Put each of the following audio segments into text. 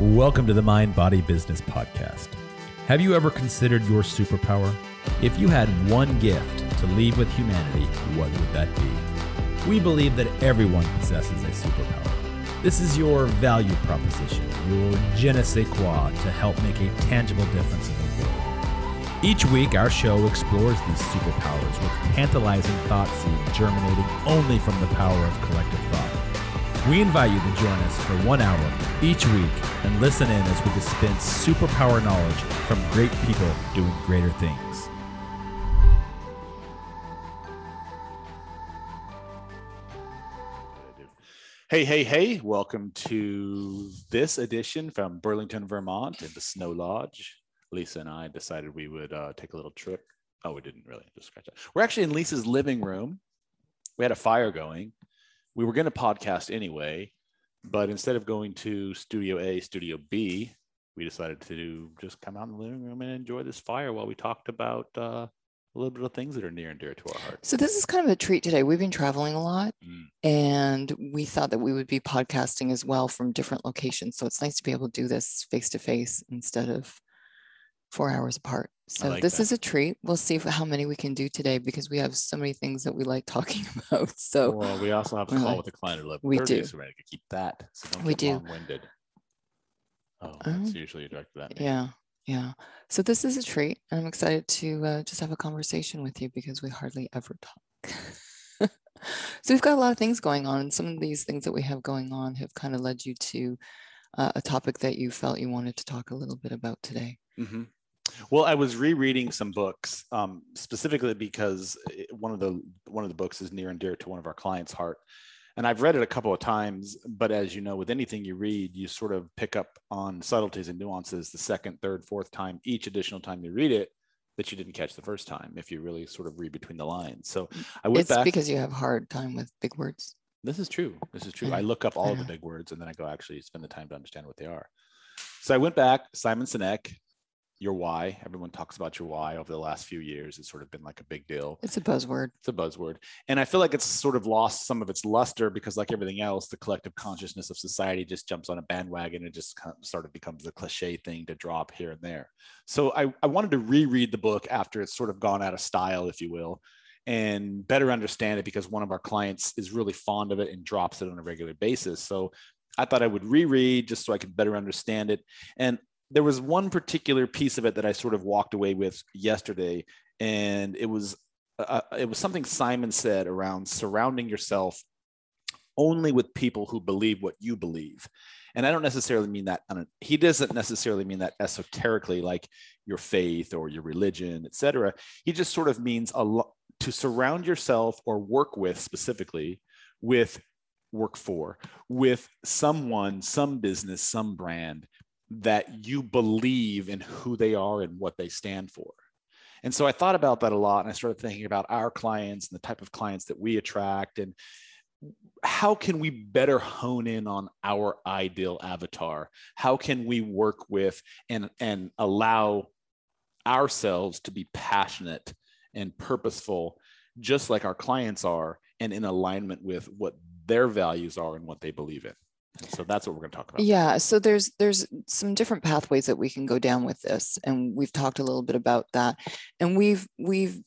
Welcome to the Mind Body Business Podcast. Have you ever considered your superpower? If you had one gift to leave with humanity, what would that be? We believe that everyone possesses a superpower. This is your value proposition, your je ne sais quoi to help make a tangible difference in the world. Each week, our show explores these superpowers with tantalizing thought seeds germinating only from the power of collective thought. We invite you to join us for one hour each week and listen in as we dispense superpower knowledge from great people doing greater things. Hey, hey, hey, welcome to this edition from Burlington, Vermont in the Snow Lodge. Lisa and I decided we would uh, take a little trip. Oh, we didn't really just scratch that. We're actually in Lisa's living room. We had a fire going. We were going to podcast anyway, but instead of going to Studio A, Studio B, we decided to just come out in the living room and enjoy this fire while we talked about uh, a little bit of things that are near and dear to our hearts. So this is kind of a treat today. We've been traveling a lot Mm. and we thought that we would be podcasting as well from different locations. So it's nice to be able to do this face to face instead of four hours apart. So like this that. is a treat. We'll see how many we can do today because we have so many things that we like talking about. So well, we also have a call with the client at 11:30, We do. so we're going to keep that. So We do. long-winded. Oh, that's Um, usually directed at me. yeah, yeah. So this is a treat. And I'm excited to uh, just have a conversation with you because we hardly ever talk. so we've got a lot of things going on. And some of these things that we have going on have kind of led you to uh, a topic that you felt you wanted to talk a little bit about today. hmm Well, I was rereading some books, um, specifically because one of the one of the books is near and dear to one of our clients' heart, and I've read it a couple of times. But as you know, with anything you read, you sort of pick up on subtleties and nuances the second, third, fourth time, each additional time you read it that you didn't catch the first time. If you really sort of read between the lines, so I went It's back. because you have hard time with big words. This is true. This is true. I look up all of the big words and then I go actually spend the time to understand what they are. So I went back, Simon Sinek, your why. Everyone talks about your why over the last few years. It's sort of been like a big deal. It's a buzzword. It's a buzzword. And I feel like it's sort of lost some of its luster because, like everything else, the collective consciousness of society just jumps on a bandwagon and just kind of sort of becomes a cliche thing to drop here and there. So I, I wanted to reread the book after it's sort of gone out of style, if you will, and better understand it because one of our clients is really fond of it and drops it on a regular basis. So I thought I would reread just so I could better understand it. And there was one particular piece of it that I sort of walked away with yesterday, and it was uh, it was something Simon said around surrounding yourself only with people who believe what you believe. And I don't necessarily mean that. He doesn't necessarily mean that esoterically, like your faith or your religion, etc. He just sort of means a lot to surround yourself or work with specifically with work for with someone, some business, some brand that you believe in who they are and what they stand for. And so I thought about that a lot and I started thinking about our clients and the type of clients that we attract and how can we better hone in on our ideal avatar? How can we work with and, and allow ourselves to be passionate and purposeful, just like our clients are, and in alignment with what their values are and what they believe in? So that's what we're going to talk about. Yeah, so there's there's some different pathways that we can go down with this, and we've talked a little bit about that. And we've we've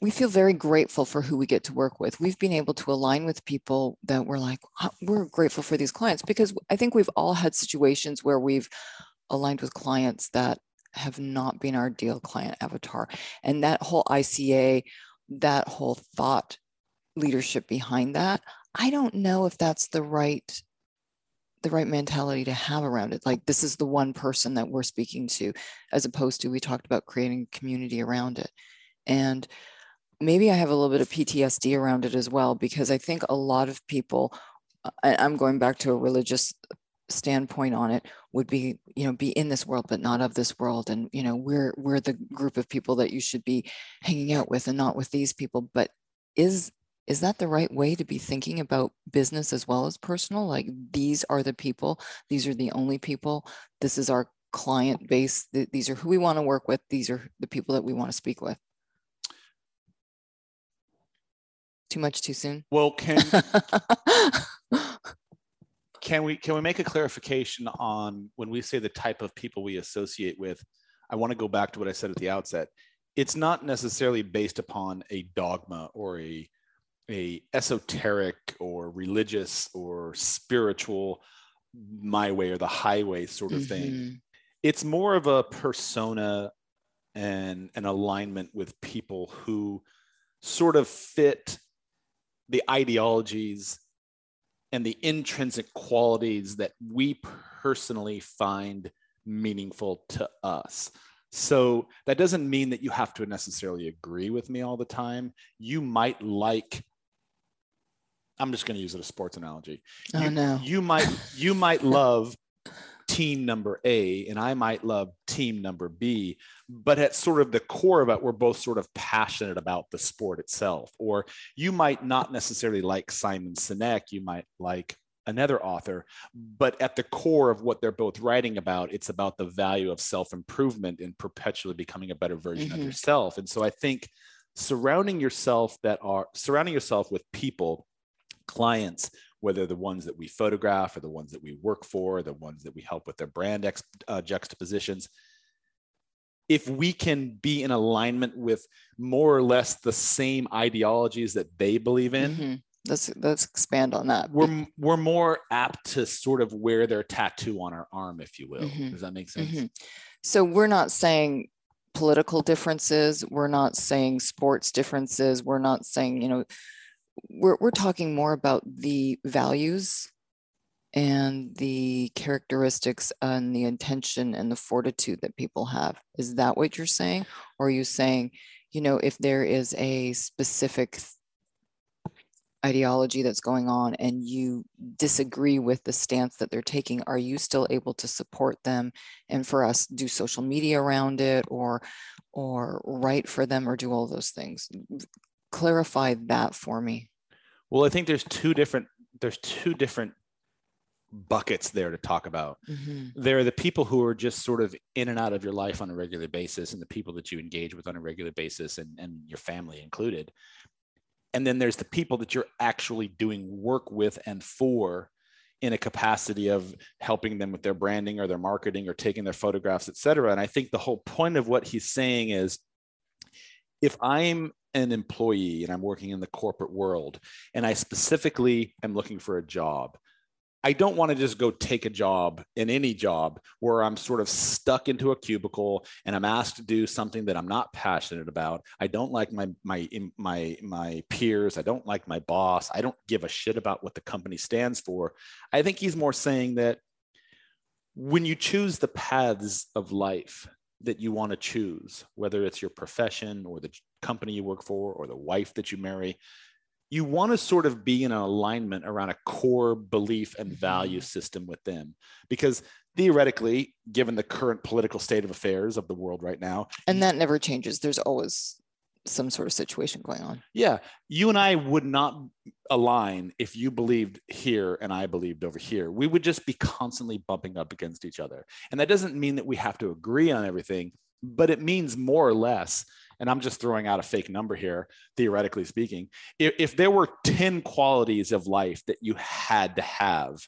we feel very grateful for who we get to work with. We've been able to align with people that we're like, we're grateful for these clients because I think we've all had situations where we've aligned with clients that have not been our ideal client avatar. And that whole ICA, that whole thought leadership behind that, I don't know if that's the right the right mentality to have around it. Like this is the one person that we're speaking to, as opposed to we talked about creating community around it. And maybe I have a little bit of PTSD around it as well, because I think a lot of people, I'm going back to a religious standpoint on it would be you know be in this world but not of this world and you know we're we're the group of people that you should be hanging out with and not with these people but is is that the right way to be thinking about business as well as personal like these are the people these are the only people this is our client base these are who we want to work with these are the people that we want to speak with too much too soon Well, can can we can we make a clarification on when we say the type of people we associate with? I want to go back to what I said at the outset. It's not necessarily based upon a dogma or a a esoteric or religious or spiritual my way or the highway sort of thing. Mhm. It's more of a persona and an alignment with people who sort of fit the ideologies and the intrinsic qualities that we personally find meaningful to us. So that doesn't mean that you have to necessarily agree with me all the time. You might like I'm just going to use it a sports analogy. Oh you, no. you might you might love team number A and I might love team number B, but at sort of the core of it, we're both sort of passionate about the sport itself. Or you might not necessarily like Simon Sinek, you might like another author, but at the core of what they're both writing about, it's about the value of self improvement and perpetually becoming a better version of Mhm. yourself. And so I think surrounding yourself that are surrounding yourself with people, clients, whether the ones that we photograph or the ones that we work for, the ones that we help with their brand ex, uh, juxtapositions. If we can be in alignment with more or less the same ideologies that they believe in, Mhm. Let's let's expand on that. we're we're more apt to sort of wear their tattoo on our arm, if you will. Mhm. Does that make sense? Mhm. So we're not saying political differences. We're not saying sports differences. We're not saying, you know, we're, we're talking more about the values and the characteristics and the intention and the fortitude that people have. Is that what you're saying? Or are you saying, you know, if there is a specific ideology that's going on and you disagree with the stance that they're taking, are you still able to support them and for us do social media around it or or write for them or do all those things? Clarify that for me. Well, I think there's two different there's two different buckets there to talk about. Mhm. there are the people who are just sort of in and out of your life on a regular basis and the people that you engage with on a regular basis and, and your family included and then there's the people that you're actually doing work with and for in a capacity of helping them with their branding or their marketing or taking their photographs et cetera and i think the whole point of what he's saying is if i'm an employee and i'm working in the corporate world and i specifically am looking for a job I don't want to just go take a job in any job where I'm sort of stuck into a cubicle and I'm asked to do something that I'm not passionate about. I don't like my my my my peers. I don't like my boss. I don't give a shit about what the company stands for. I think he's more saying that when you choose the paths of life that you want to choose, whether it's your profession or the company you work for or the wife that you marry, you want to sort of be in an alignment around a core belief and value system with them because theoretically given the current political state of affairs of the world right now And that never changes. There's always some sort of situation going on. yeah you and i would not align if you believed here and i believed over here we would just be constantly bumping up against each other and that doesn't mean that we have to agree on everything but it means more or less and i'm just throwing out a fake number here theoretically speaking if, if there were 10 qualities of life that you had to have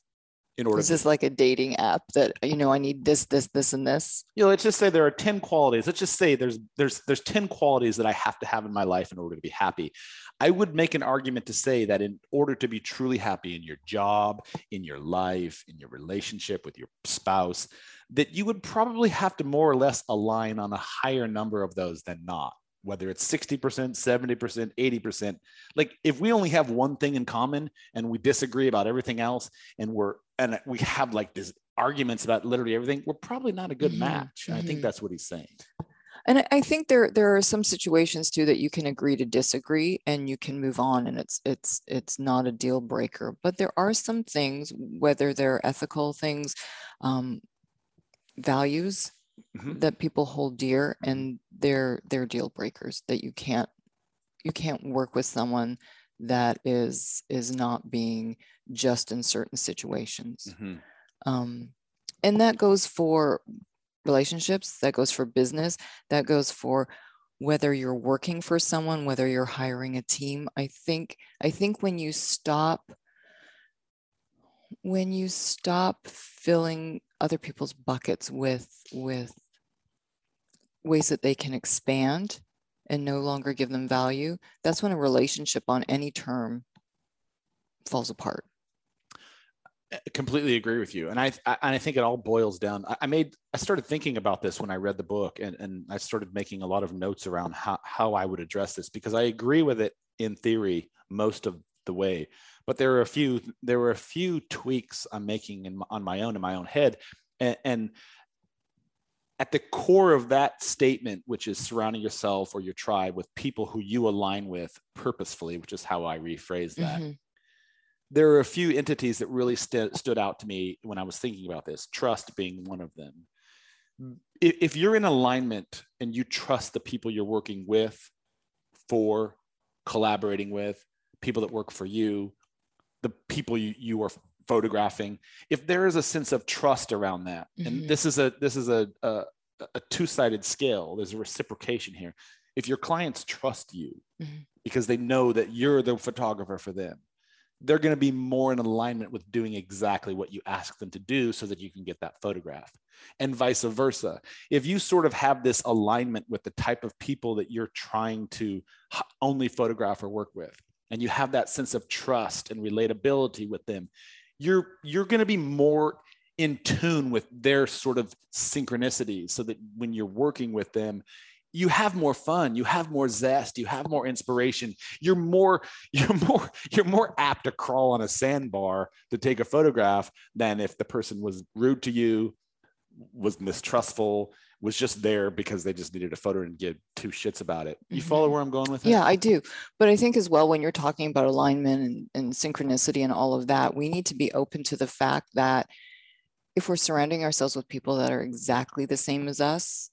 in order Is to this like a dating app that, you know, I need this, this, this, and this? you know, let's just say there are 10 qualities. Let's just say there's there's there's 10 qualities that I have to have in my life in order to be happy. I would make an argument to say that in order to be truly happy in your job, in your life, in your relationship with your spouse, that you would probably have to more or less align on a higher number of those than not. Whether it's 60%, 70%, 80%. Like if we only have one thing in common and we disagree about everything else and we're and we have like this arguments about literally everything, we're probably not a good Mhm, match. And I think mhm. that's what he's saying. And I- I think there there are some situations too that you can agree to disagree and you can move on and it's it's it's not a deal breaker. But there are some things, whether they're ethical things, um, values Mhm. that people hold dear and they're they're deal breakers that you can't you can't work with someone that is is not being just in certain situations. Mhm. Um, and that goes for relationships, that goes for business, that goes for whether you're working for someone, whether you're hiring a team. I think I think when you stop when you stop filling other people's buckets with with ways that they can expand and no longer give them value that's when a relationship on any term falls apart. I completely agree with you. And I, I and i think it all boils down I, made i started thinking about this when i read the book and, and i started making a lot of notes around how, how i would address this because i agree with it in theory most of the way. But there are a few there were a few tweaks i'm making in, on my own in my own head. And, and at the core of that statement which is surrounding yourself or your tribe with people who you align with purposefully which is how i rephrase that mm-hmm. there are a few entities that really st- stood out to me when i was thinking about this trust being one of them. If, if you're in alignment and you trust the people you're working with for collaborating with people that work for you the people you, you are photographing if there is a sense of trust around that mm-hmm. and this is a this is a, a, a two-sided scale there's a reciprocation here if your clients trust you mm-hmm. because they know that you're the photographer for them they're going to be more in alignment with doing exactly what you ask them to do so that you can get that photograph and vice versa if you sort of have this alignment with the type of people that you're trying to only photograph or work with and you have that sense of trust and relatability with them you're you're going to be more in tune with their sort of synchronicities so that when you're working with them you have more fun you have more zest you have more inspiration. You're more you're more you're more apt to crawl on a sandbar to take a photograph than if the person was rude to you was mistrustful was just there because they just needed a photo and give two shits about it. You mm-hmm. follow where I'm going with it? Yeah, I do. But I think as well, when you're talking about alignment and, and synchronicity and all of that, we need to be open to the fact that if we're surrounding ourselves with people that are exactly the same as us,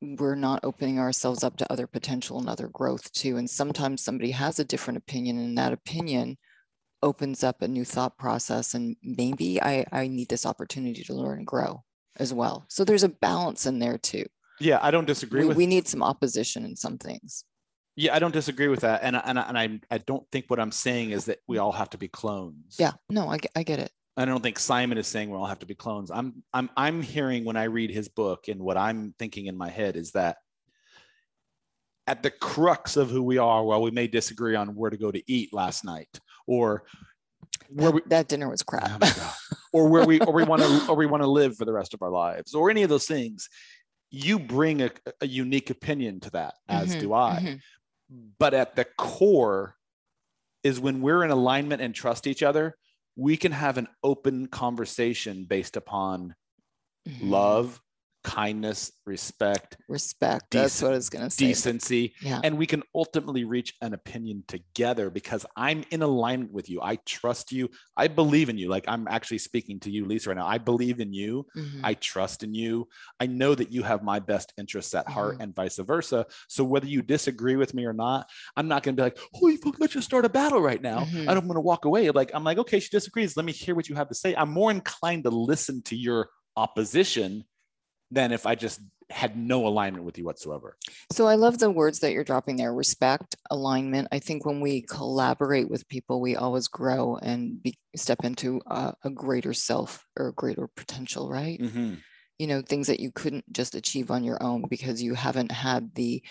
we're not opening ourselves up to other potential and other growth too. And sometimes somebody has a different opinion, and that opinion opens up a new thought process. And maybe I, I need this opportunity to learn and grow as well. So there's a balance in there too. Yeah, I don't disagree we, with. We need some opposition in some things. Yeah, I don't disagree with that, and and and I I don't think what I'm saying is that we all have to be clones. Yeah, no, I I get it. I don't think Simon is saying we all have to be clones. I'm I'm I'm hearing when I read his book and what I'm thinking in my head is that at the crux of who we are, while we may disagree on where to go to eat last night or where we, that dinner was crap. Oh or where we or we want to or we want to live for the rest of our lives or any of those things you bring a, a unique opinion to that as mm-hmm, do i mm-hmm. but at the core is when we're in alignment and trust each other we can have an open conversation based upon mm-hmm. love kindness, respect, respect. That's what I was going to say. Decency. Yeah. And we can ultimately reach an opinion together because I'm in alignment with you. I trust you. I believe in you. Like I'm actually speaking to you, Lisa, right now. I believe in you. Mm-hmm. I trust in you. I know that you have my best interests at heart mm-hmm. and vice versa. So whether you disagree with me or not, I'm not going to be like, holy fuck, let's just start a battle right now. Mm-hmm. I don't want to walk away. Like, I'm like, okay, she disagrees. Let me hear what you have to say. I'm more inclined to listen to your opposition than if I just had no alignment with you whatsoever. So I love the words that you're dropping there respect, alignment. I think when we collaborate with people, we always grow and be, step into a, a, greater self or a greater potential, right? Mm-hmm. You know, things that you couldn't just achieve on your own because you haven't had the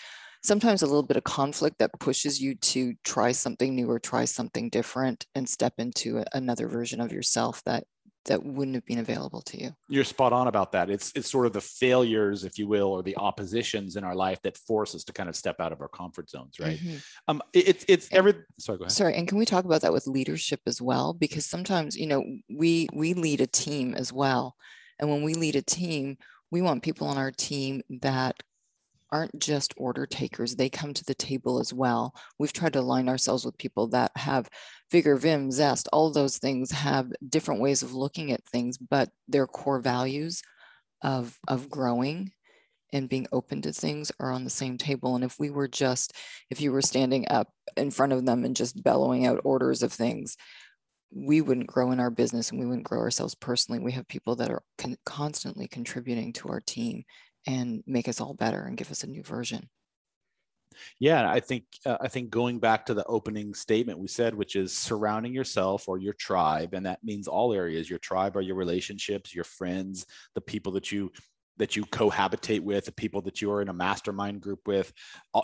sometimes a little bit of conflict that pushes you to try something new or try something different and step into another version of yourself that that wouldn't have been available to you. You're spot on about that. It's it's sort of the failures, if you will, or the oppositions in our life that force us to kind of step out of our comfort zones, right? Mm-hmm. Um, it, it's every. Sorry, go ahead. Sorry, and can we talk about that with leadership as well? Because sometimes, you know, we we lead a team as well, and when we lead a team, we want people on our team that aren't just order takers, they come to the table as well. We've tried to align ourselves with people that have vigor, vim, zest, all those things have different ways of looking at things, but their core values of, of growing and being open to things are on the same table. And if we were just, if you were standing up in front of them and just bellowing out orders of things, we wouldn't grow in our business and we wouldn't grow ourselves personally. We have people that are con- constantly contributing to our team and make us all better and give us a new version. Yeah, I think uh, I think going back to the opening statement we said, which is surrounding yourself or your tribe, and that means all areas. Your tribe are your relationships, your friends, the people that you that you cohabitate with, the people that you are in a mastermind group with,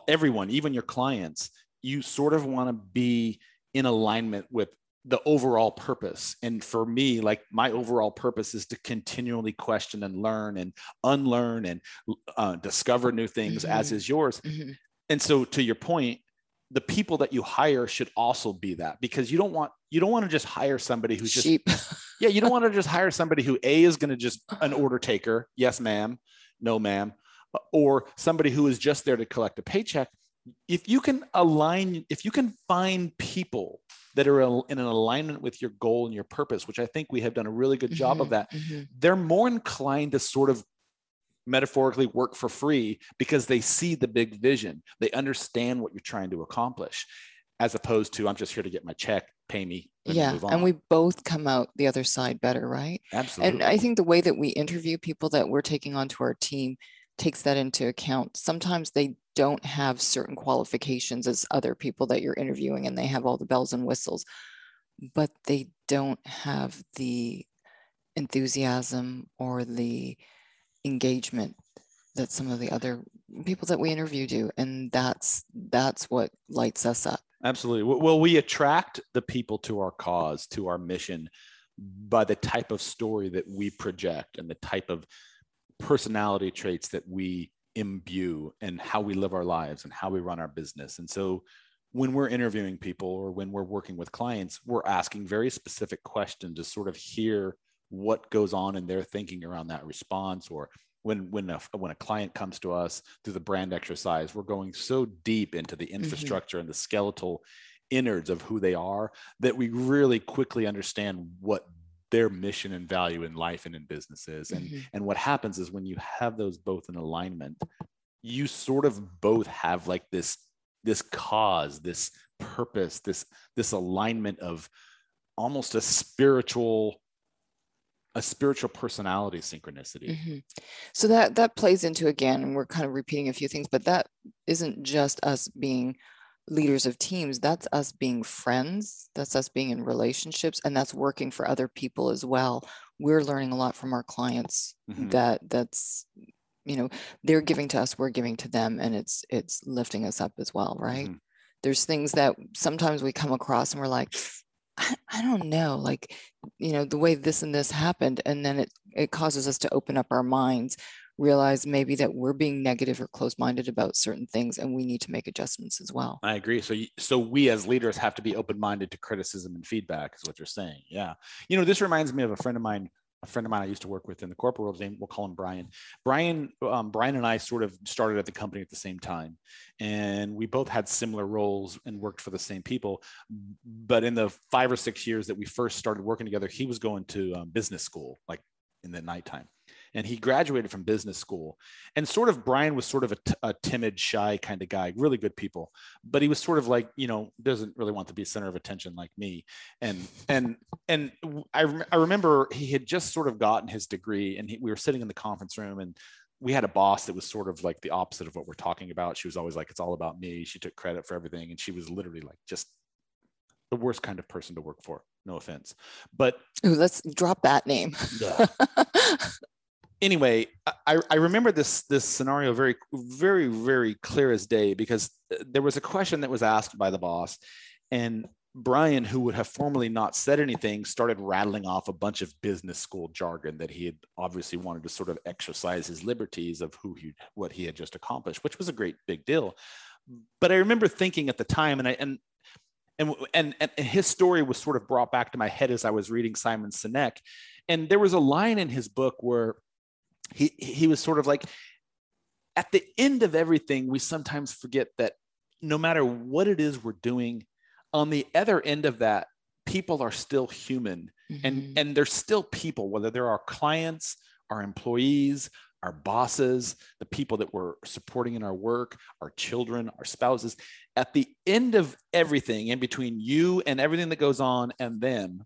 everyone, even your clients. You sort of want to be in alignment with the overall purpose. And for me, like my overall purpose is to continually question and learn and unlearn and uh, discover new things, mm-hmm. as is yours. Mm-hmm and so to your point the people that you hire should also be that because you don't want you don't want to just hire somebody who's just Sheep. yeah you don't want to just hire somebody who a is going to just an order taker yes ma'am no ma'am or somebody who is just there to collect a paycheck if you can align if you can find people that are in an alignment with your goal and your purpose which i think we have done a really good job mm-hmm, of that mm-hmm. they're more inclined to sort of metaphorically work for free because they see the big vision. They understand what you're trying to accomplish, as opposed to I'm just here to get my check, pay me. yeah, and we both come out the other side better, right? Absolutely. And I think the way that we interview people that we're taking onto our team takes that into account. Sometimes they don't have certain qualifications as other people that you're interviewing, and they have all the bells and whistles, but they don't have the enthusiasm or the engagement that some of the other people that we interview do and that's that's what lights us up. Absolutely. Well we attract the people to our cause to our mission by the type of story that we project and the type of personality traits that we imbue and how we live our lives and how we run our business and so when we're interviewing people or when we're working with clients we're asking very specific questions to sort of hear what goes on in their thinking around that response or when when a, when a client comes to us through the brand exercise we're going so deep into the mm-hmm. infrastructure mm-hmm. and the skeletal innards of who they are that we really quickly understand what their mission and value in life and in businesses. and mm-hmm. and what happens is when you have those both in alignment you sort of both have like this this cause this purpose this this alignment of almost a spiritual a spiritual personality synchronicity. Mm-hmm. So that that plays into again, and we're kind of repeating a few things, but that isn't just us being leaders of teams. That's us being friends. That's us being in relationships, and that's working for other people as well. We're learning a lot from our clients. Mm-hmm. That that's you know they're giving to us, we're giving to them, and it's it's lifting us up as well, right? Mm-hmm. There's things that sometimes we come across and we're like, I, I don't know, like, you know, the way this and this happened. And then it, it causes us to open up our minds, realize maybe that we're being negative or close minded about certain things and we need to make adjustments as well. I agree. So, so we as leaders have to be open minded to criticism and feedback, is what you're saying. Yeah. You know, this reminds me of a friend of mine a friend of mine I used to work with in the corporate world, name we'll call him Brian. Brian, um, Brian and I sort of started at the company at the same time, and we both had similar roles and worked for the same people. But in the five or six years that we first started working together, he was going to um, business school, like in the nighttime and he graduated from business school. And sort of brian was sort of a, t- a timid shy kind of guy really good people but he was sort of like you know doesn't really want to be center of attention like me. And and and i, I remember he had just sort of gotten his degree and he, we were sitting in the conference room and we had a boss that was sort of like the opposite of what we're talking about. She was always like it's all about me. She took credit for everything and she was literally like just the worst kind of person to work for no offense. But Ooh, let's drop that name anyway, I, I remember this this scenario very very very clear as day because uh, there was a question that was asked by the boss, and Brian, who would have formerly not said anything, started rattling off a bunch of business school jargon that he had obviously wanted to sort of exercise his liberties of who he what he had just accomplished, which was a great big deal. But I remember thinking at the time, and I and and, and, and his story was sort of brought back to my head as I was reading Simon Sinek. And there was a line in his book where he he was sort of like at the end of everything we sometimes forget that no matter what it is we're doing on the other end of that people are still human. Mm-hmm. and and they're still people whether they're our clients our employees our bosses the people that we're supporting in our work our children our spouses. At the end of everything in between you and everything that goes on and them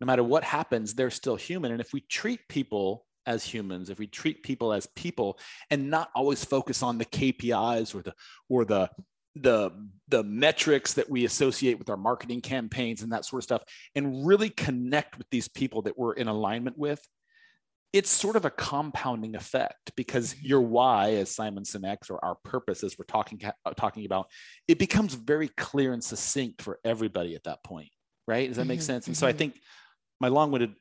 no matter what happens they're still human. And if we treat people as humans, if we treat people as people and not always focus on the KPIs or the or the the the metrics that we associate with our marketing campaigns and that sort of stuff and really connect with these people that we're in alignment with it's sort of a compounding effect because mm-hmm. your why as simon sinek or our purpose as we're talking uh, talking about it becomes very clear and succinct for everybody at that point right does that make mm-hmm. sense and so i mm-hmm. think my long-winded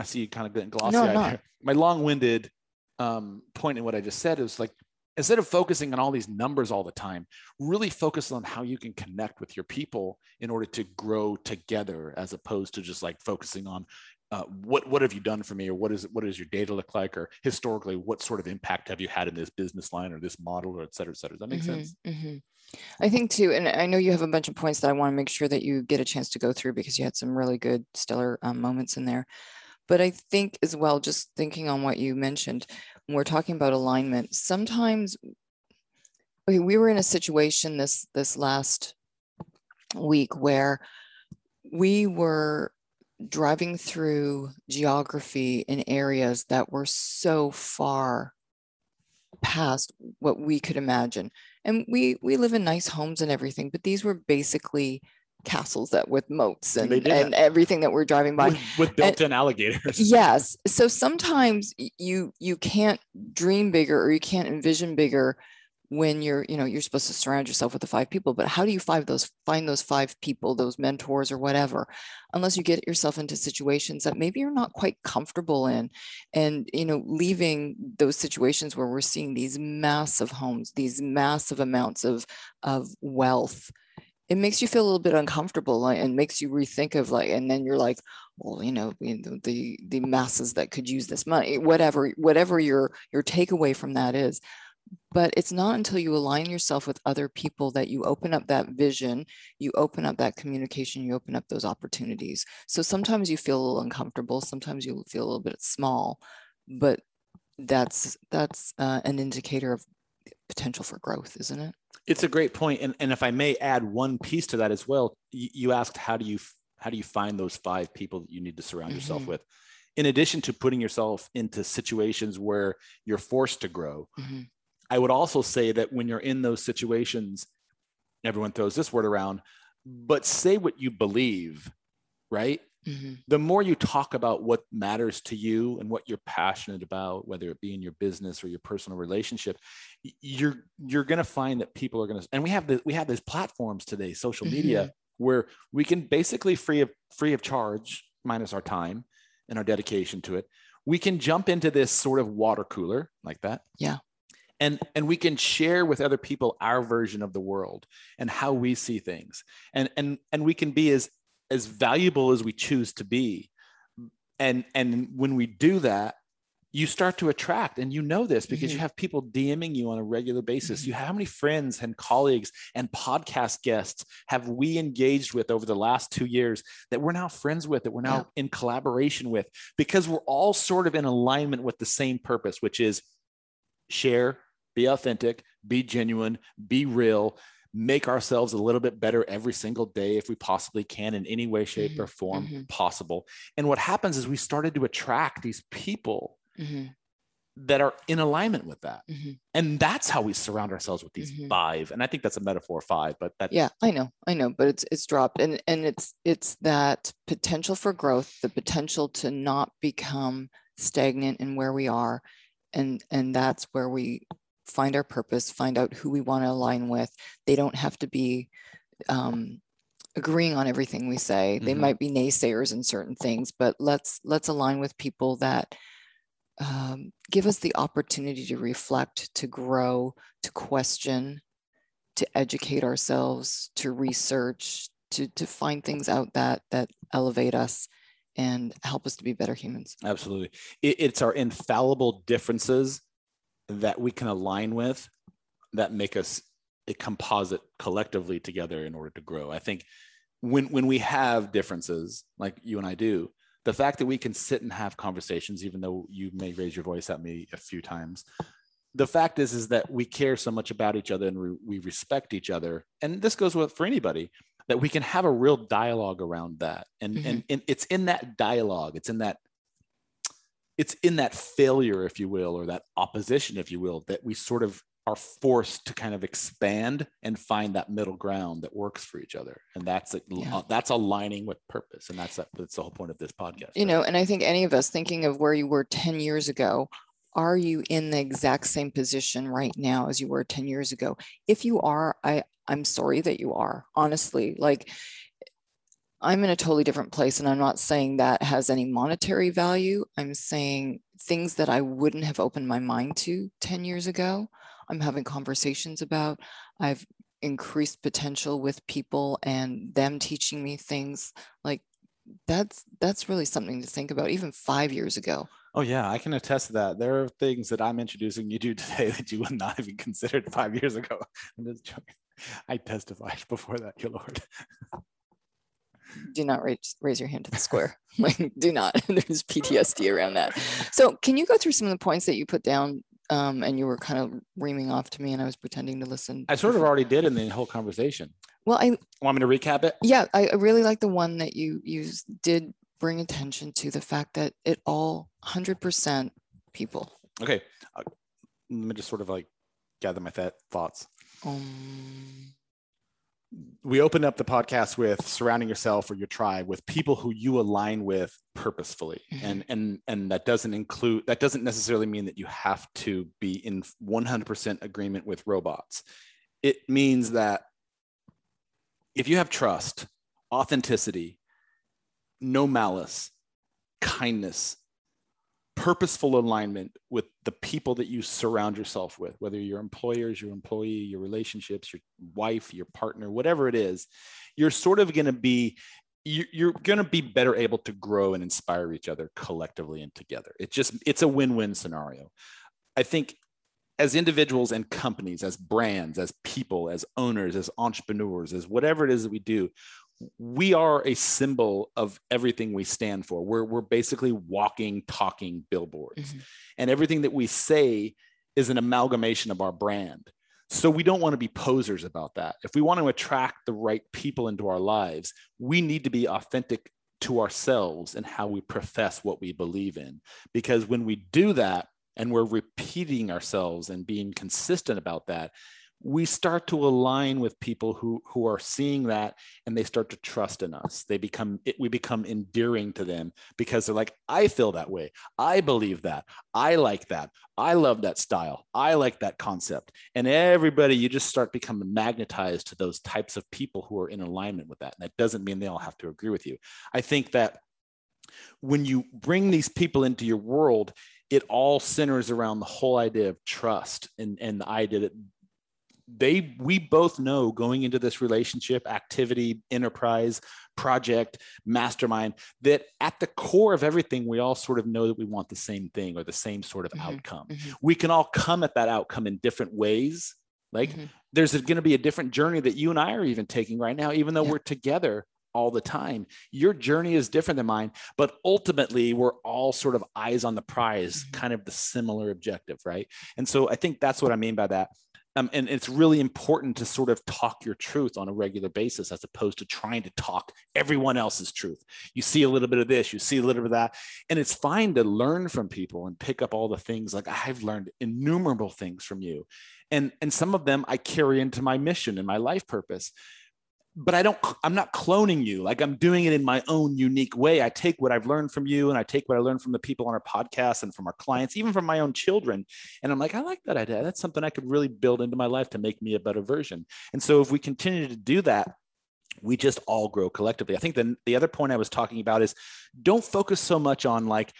i see you kind of getting glossy no, my long-winded um, point in what i just said is like instead of focusing on all these numbers all the time, really focus on how you can connect with your people in order to grow together, as opposed to just like focusing on uh, what what have you done for me, or what is what does your data look like, or historically, what sort of impact have you had in this business line or this model, or et cetera, et cetera. Does that make mm-hmm, sense? Mm-hmm. I think too, and I know you have a bunch of points that I want to make sure that you get a chance to go through because you had some really good stellar um, moments in there. But I think as well, just thinking on what you mentioned, when we're talking about alignment, sometimes we were in a situation this this last week where we were driving through geography in areas that were so far past what we could imagine. And we we live in nice homes and everything but these were basically castles that with moats and, and everything that we're driving by. With, with built-in and, alligators. Yes. So sometimes you you can't dream bigger or you can't envision bigger when you're you know you're supposed to surround yourself with the five people. But how do you find those find those five people those mentors or whatever unless you get yourself into situations that maybe you're not quite comfortable in? And you know leaving those situations where we're seeing these massive homes these massive amounts of of wealth it makes you feel a little bit uncomfortable and makes you rethink of like and then you're like well you know the the masses that could use this money whatever whatever your your takeaway from that is. But it's not until you align yourself with other people that you open up that vision you open up that communication you open up those opportunities. So sometimes you feel a little uncomfortable sometimes you feel a little bit small but that's that's uh, an indicator of potential for growth isn't it it's a great point, and and if I may add one piece to that as well, you, you asked how do you how do you find those five people that you need to surround mm-hmm. yourself with, in addition to putting yourself into situations where you're forced to grow. Mm-hmm. I would also say that when you're in those situations, everyone throws this word around, but say what you believe, right? Mm-hmm. The more you talk about what matters to you and what you're passionate about, whether it be in your business or your personal relationship, you're you're going to find that people are going to. And we have the we have these platforms today, social mm-hmm. media, where we can basically free of free of charge, minus our time and our dedication to it, we can jump into this sort of water cooler like that. Yeah. And, and we can share with other people our version of the world and how we see things and and and we can be as as valuable as we choose to be and and when we do that you start to attract and you know this because mm-hmm. you have people dming you on a regular basis mm-hmm. you how many friends and colleagues and podcast guests have we engaged with over the last two years that we're now friends with that we're now yeah. in collaboration with because we're all sort of in alignment with the same purpose which is share be authentic be genuine be real make ourselves a little bit better every single day if we possibly can in any way shape mm-hmm. or form mm-hmm. possible and what happens is we started to attract these people mm-hmm. that are in alignment with that mm-hmm. and that's how we surround ourselves with these mm-hmm. five and i think that's a metaphor five but that yeah i know i know but it's it's dropped and and it's it's that potential for growth the potential to not become stagnant in where we are and and that's where we find our purpose, find out who we want to align with. They don't have to be um, agreeing on everything we say. Mm-hmm. They might be naysayers in certain things, but let's let's align with people that um, give us the opportunity to reflect, to grow, to question, to educate ourselves, to research, to to find things out that that elevate us and help us to be better humans. Absolutely, it, it's our infallible differences that we can align with that make us a composite collectively together in order to grow. I think when when we have differences like you and I do, the fact that we can sit and have conversations, even though you may raise your voice at me a few times, the fact is is that we care so much about each other and we, we respect each other. And this goes with for anybody that we can have a real dialogue around that. And, mm-hmm. and and it's in that dialogue, it's in that it's in that failure if you will or that opposition if you will that we sort of are forced to kind of expand and find that middle ground that works for each other and that's a, Yeah. that's aligning with purpose and that's that's the whole point of this podcast you right? know and i think any of us thinking of where you were 10 years ago are you in the exact same position right now as you were 10 years ago if you are i i'm sorry that you are honestly like i'm in a totally different place and i'm not saying that has any monetary value. I'm saying things that i wouldn't have opened my mind to 10 years ago. I'm having conversations about i've increased potential with people and them teaching me things like that's that's really something to think about even five years ago. Oh yeah i can attest to that. There are things that i'm introducing you to today that you would not have even considered five years ago. I'm just joking. I testified before that your lord do not raise, raise your hand to the square. Like do not. There's ptsd around that. So can you go through some of the points that you put down um, and you were kind of reaming off to me and i was pretending to listen? I sort of already did in the whole conversation. Well i want me to recap it? Yeah i, really like the one that you you did bring attention to the fact that it all 100% people. Okay uh, let me just sort of like gather my th- thoughts. Um we opened up the podcast with surrounding yourself or your tribe with people who you align with purposefully Mhm. and and and that doesn't include that doesn't necessarily mean that you have to be in 100% agreement with robots it means that if you have trust authenticity no malice kindness purposeful alignment with the people that you surround yourself with, whether your employers, your employee, your relationships, your wife, your partner, whatever it is, you're sort of going to be you- you're going to be better able to grow and inspire each other collectively and together. It's just it's a win-win scenario. I think as individuals and companies, as brands, as people, as owners, as entrepreneurs, as whatever it is that we do, we are a symbol of everything we stand for. We're, we're basically walking, talking billboards. Mhm. And everything that we say is an amalgamation of our brand. So we don't want to be posers about that. If we want to attract the right people into our lives, we need to be authentic to ourselves and how we profess what we believe in. Because when we do that and we're repeating ourselves and being consistent about that, we start to align with people who who are seeing that and they start to trust in us. They become we become endearing to them because they're like i feel that way. I believe that. I like that. I love that style. I like that concept. And everybody you just start becoming magnetized to those types of people who are in alignment with that. And that doesn't mean they all have to agree with you. I think that when you bring these people into your world it all centers around the whole idea of trust and and the idea that they we both know going into this relationship activity enterprise project mastermind that at the core of everything we all sort of know that we want the same thing or the same sort of Mhm, outcome mhm, we can all come at that outcome in different ways like mhm. there's going to be a different journey that you and I are even taking right now, even though Yeah. we're together all the time. Your journey is different than mine, but ultimately we're all sort of eyes on the prize, Mhm. kind of the similar objective, right? And so I think that's what I mean by that. Um, and it's really important to sort of talk your truth on a regular basis as opposed to trying to talk everyone else's truth. You see a little bit of this, you see a little bit of that. And it's fine to learn from people and pick up all the things like I've learned innumerable things from you and and some of them i carry into my mission and my life purpose but i don't i'm not cloning you. Like i'm doing it in my own unique way. I take what i've learned from you and i take what i learned from the people on our podcast and from our clients even from my own children. And i'm like i like that idea. That's something i could really build into my life to make me a better version. And so if we continue to do that we just all grow collectively. I think the, the other point i was talking about is don't focus so much on like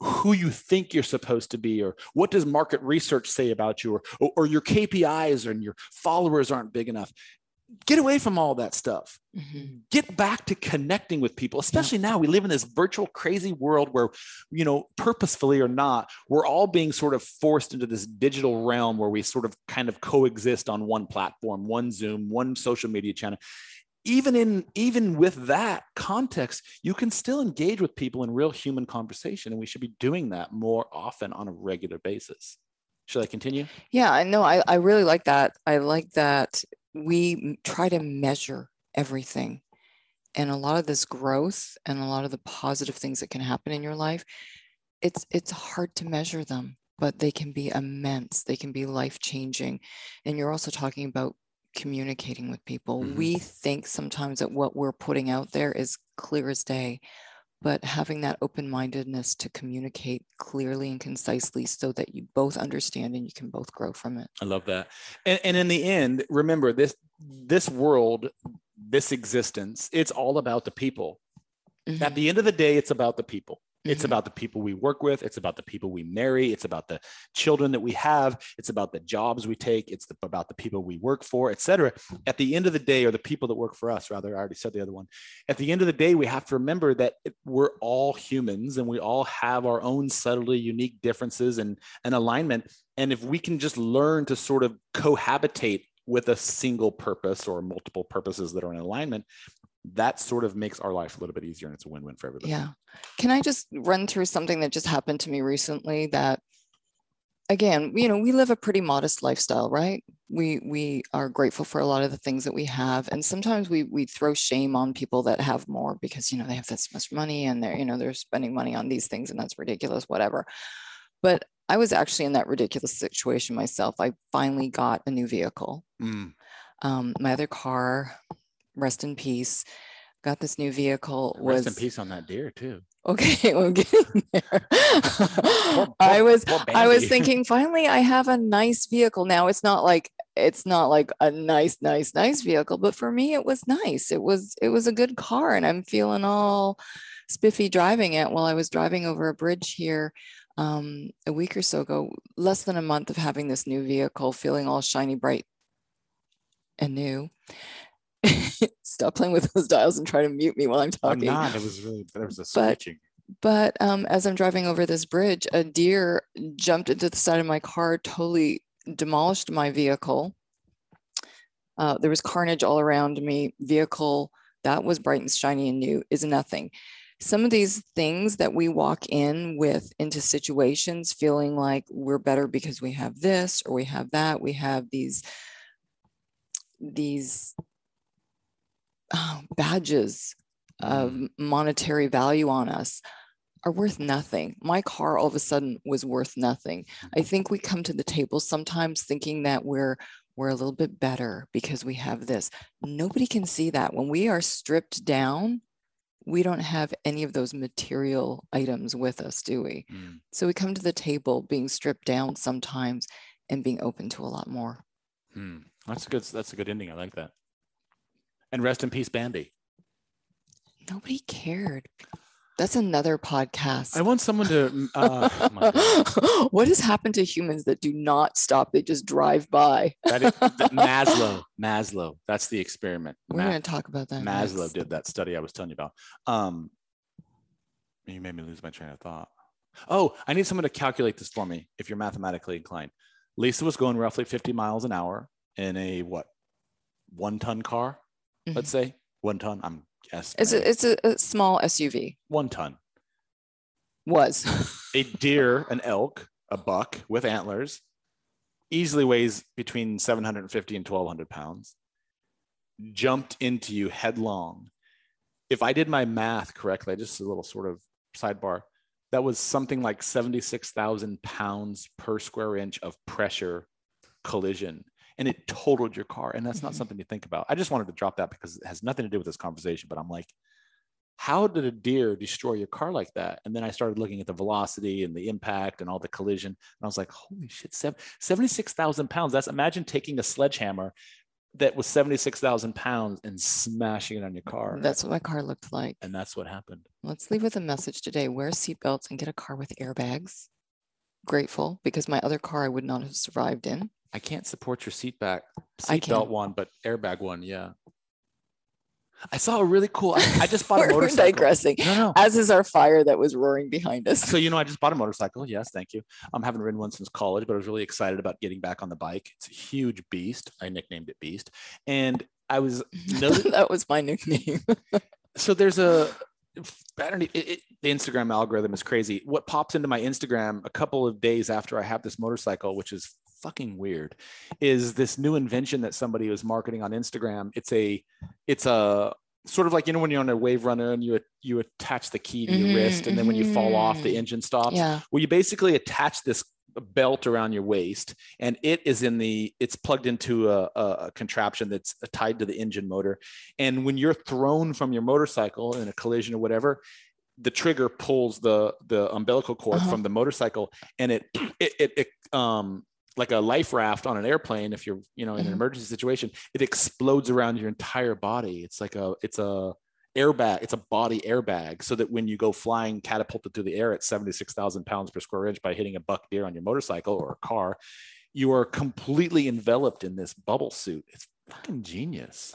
who you think you're supposed to be or what does market research say about you or, or your kpis and your followers aren't big enough get away from all that stuff Mhm. get back to connecting with people especially now we live in this virtual crazy world where you know purposefully or not we're all being sort of forced into this digital realm where we sort of kind of coexist on one platform one zoom one social media channel even in even with that context you can still engage with people in real human conversation and we should be doing that more often on a regular basis should i continue Yeah, I know. I, I really like that. I like that we try to measure everything. And a lot of this growth and a lot of the positive things that can happen in your life, it's it's hard to measure them but they can be immense they can be life changing and you're also talking about communicating with people Mhm. we think sometimes that what we're putting out there is clear as day but having that open mindedness to communicate clearly and concisely so that you both understand and you can both grow from it I love that. And, and in the end, remember this this world, this existence, it's all about the people. Mhm, At the end of the day, it's about the people. It's mhm. about the people we work with. It's about the people we marry. It's about the children that we have. It's about the jobs we take. It's the, about the people we work for, et cetera. At the end of the day, or the people that work for us, rather, I already said the other one. At the end of the day, we have to remember that we're all humans and we all have our own subtly unique differences and, and alignment. And if we can just learn to sort of cohabitate with a single purpose or multiple purposes that are in alignment, that sort of makes our life a little bit easier and it's a win-win for everybody. Yeah. Can I just run through something that just happened to me recently that again, you know, we live a pretty modest lifestyle, right? We we are grateful for a lot of the things that we have and sometimes we we throw shame on people that have more because you know they have this much money and they're you know they're spending money on these things and that's ridiculous whatever. But I was actually in that ridiculous situation myself. I finally got a new vehicle Mm. um, my other car, rest in peace, got this new vehicle was Rest in peace on that deer too. okay. We're getting there. Poor- I was I was thinking finally I have a nice vehicle now. It's not like it's not like a nice, nice, nice vehicle, but for me it was nice. It was it was a good car, and I'm feeling all spiffy driving it while I was driving over a bridge here um, a week or so ago. Less than a month of having this new vehicle, feeling all shiny, bright, and new. Stop playing with those dials and try to mute me while I'm talking. I'm not. It was really there was a But- but um, as I'm driving over this bridge, a deer jumped into the side of my car, totally demolished my vehicle. Uh, there was carnage all around me. Vehicle that was bright and shiny and new is nothing. Some of these things that we walk in with into situations feeling like we're better because we have this or we have that, we have these these uh, badges of monetary value on us are worth nothing. My car all of a sudden was worth nothing. I think we come to the table sometimes thinking that we're we're a little bit better because we have this. Nobody can see that. When we are stripped down, we don't have any of those material items with us, do we? Mm. So we come to the table being stripped down sometimes and being open to a lot more. Hmm. That's a good. That's a good ending. I like that. And rest in peace, Bambi. Nobody cared. That's another podcast. I want someone to. Uh, oh what has happened to humans that do not stop? They just drive by. That is, that Maslow. Maslow. That's the experiment. We're Ma- going to talk about that. Maslow next. did that study I was telling you about. Um, you made me lose my train of thought. Oh, I need someone to calculate this for me if you're mathematically inclined. Lisa was going roughly 50 miles an hour in a what? One ton car, let's mm-hmm. say. One ton. I'm guessing. It's a, it's a, a small SUV. one ton. Was. A deer, an elk, a buck with antlers, easily weighs between 750 and 1200 pounds, jumped into you headlong. If I did my math correctly, just a little sort of sidebar, that was something like 76,000 pounds per square inch of pressure collision. And it totaled your car. And that's not Mhm. something to think about. I just wanted to drop that because it has nothing to do with this conversation. But I'm like, how did a deer destroy your car like that? And then I started looking at the velocity and the impact and all the collision. And I was like, holy shit, 76,000 pounds. That's imagine taking a sledgehammer that was 76,000 pounds and smashing it on your car. That's what my car looked like. and that's what happened. Let's leave with a message today. Wear seatbelts and get a car with airbags. Grateful because my other car I would not have survived in. I can't support your seat back, seatbelt one, but airbag one. Yeah. I saw a really cool, I, I just bought a We're motorcycle. digressing. No, no. As is our fire that was roaring behind us. So, you know, I just bought a motorcycle. Yes, thank you. I um, haven't ridden one since college, but I was really excited about getting back on the bike. It's a huge beast. I nicknamed it Beast. And I was that was my nickname. so there's a I don't it, it, the Instagram algorithm is crazy. What pops into my Instagram a couple of days after I have this motorcycle, which is fucking weird, is this new invention that somebody was marketing on Instagram. It's a it's a sort of like you know when you're on a wave runner and you you attach the key to your Mhm, wrist and then when you fall off the mhm. engine stops Yeah. well you basically attach this belt around your waist and it is in the it's plugged into a, a, a contraption that's tied to the engine motor and when you're thrown from your motorcycle in a collision or whatever the trigger pulls the the umbilical cord Uh-huh. from the motorcycle and it it, it, it um like a life raft on an airplane if you're you know in an Mhm. emergency situation it explodes around your entire body it's like a it's a airbag it's a body airbag so that when you go flying catapulted through the air at 76,000 pounds per square inch by hitting a buck deer on your motorcycle or a car you are completely enveloped in this bubble suit it's fucking genius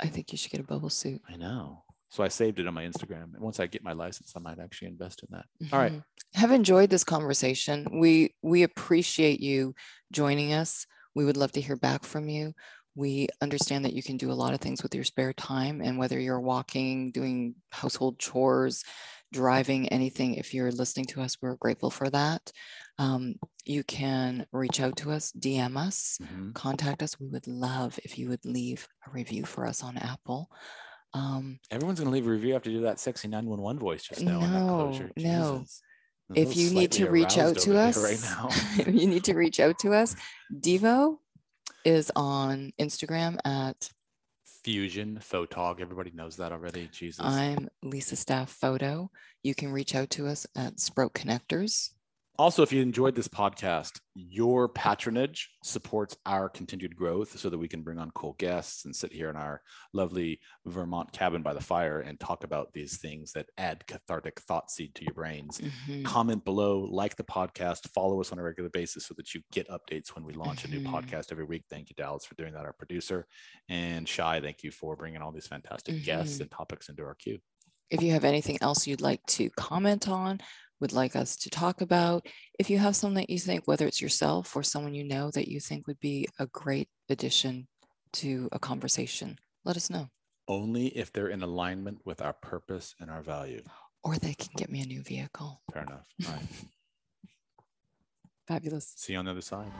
I think you should get a bubble suit. i know so i saved it on my instagram and once i get my license i might actually invest in that All right. Mhm. Have enjoyed this conversation. We we appreciate you joining us. We would love to hear back from you. We understand that you can do a lot of things with your spare time and whether you're walking, doing household chores, driving, anything, if you're listening to us, we're grateful for that. Um, you can reach out to us, DM us, Mhm. contact us. We would love if you would leave a review for us on Apple. Um, everyone's going to leave a review after you do that sexy 911 voice just now No, closure. no. If you need to reach out to us right now. if you need to reach out to us devo is on instagram at fusion photog. Everybody knows that already. Jesus. I'm lisa staff photo. You can reach out to us at sprout connectors Also, if you enjoyed this podcast, your patronage supports our continued growth so that we can bring on cool guests and sit here in our lovely Vermont cabin by the fire and talk about these things that add cathartic thought seed to your brains. Mhm. Comment below, like the podcast, follow us on a regular basis so that you get updates when we launch a new Mhm. podcast every week. Thank you, Dallas, for doing that, our producer. And Shy, thank you for bringing all these fantastic guests Mhm. and topics into our queue. if you have anything else you'd like to comment on would like us to talk about if you have something that you think whether it's yourself or someone you know that you think would be a great addition to a conversation let us know Only if they're in alignment with our purpose and our value. or they can get me a new vehicle Fair enough. Right. fabulous See you on the other side.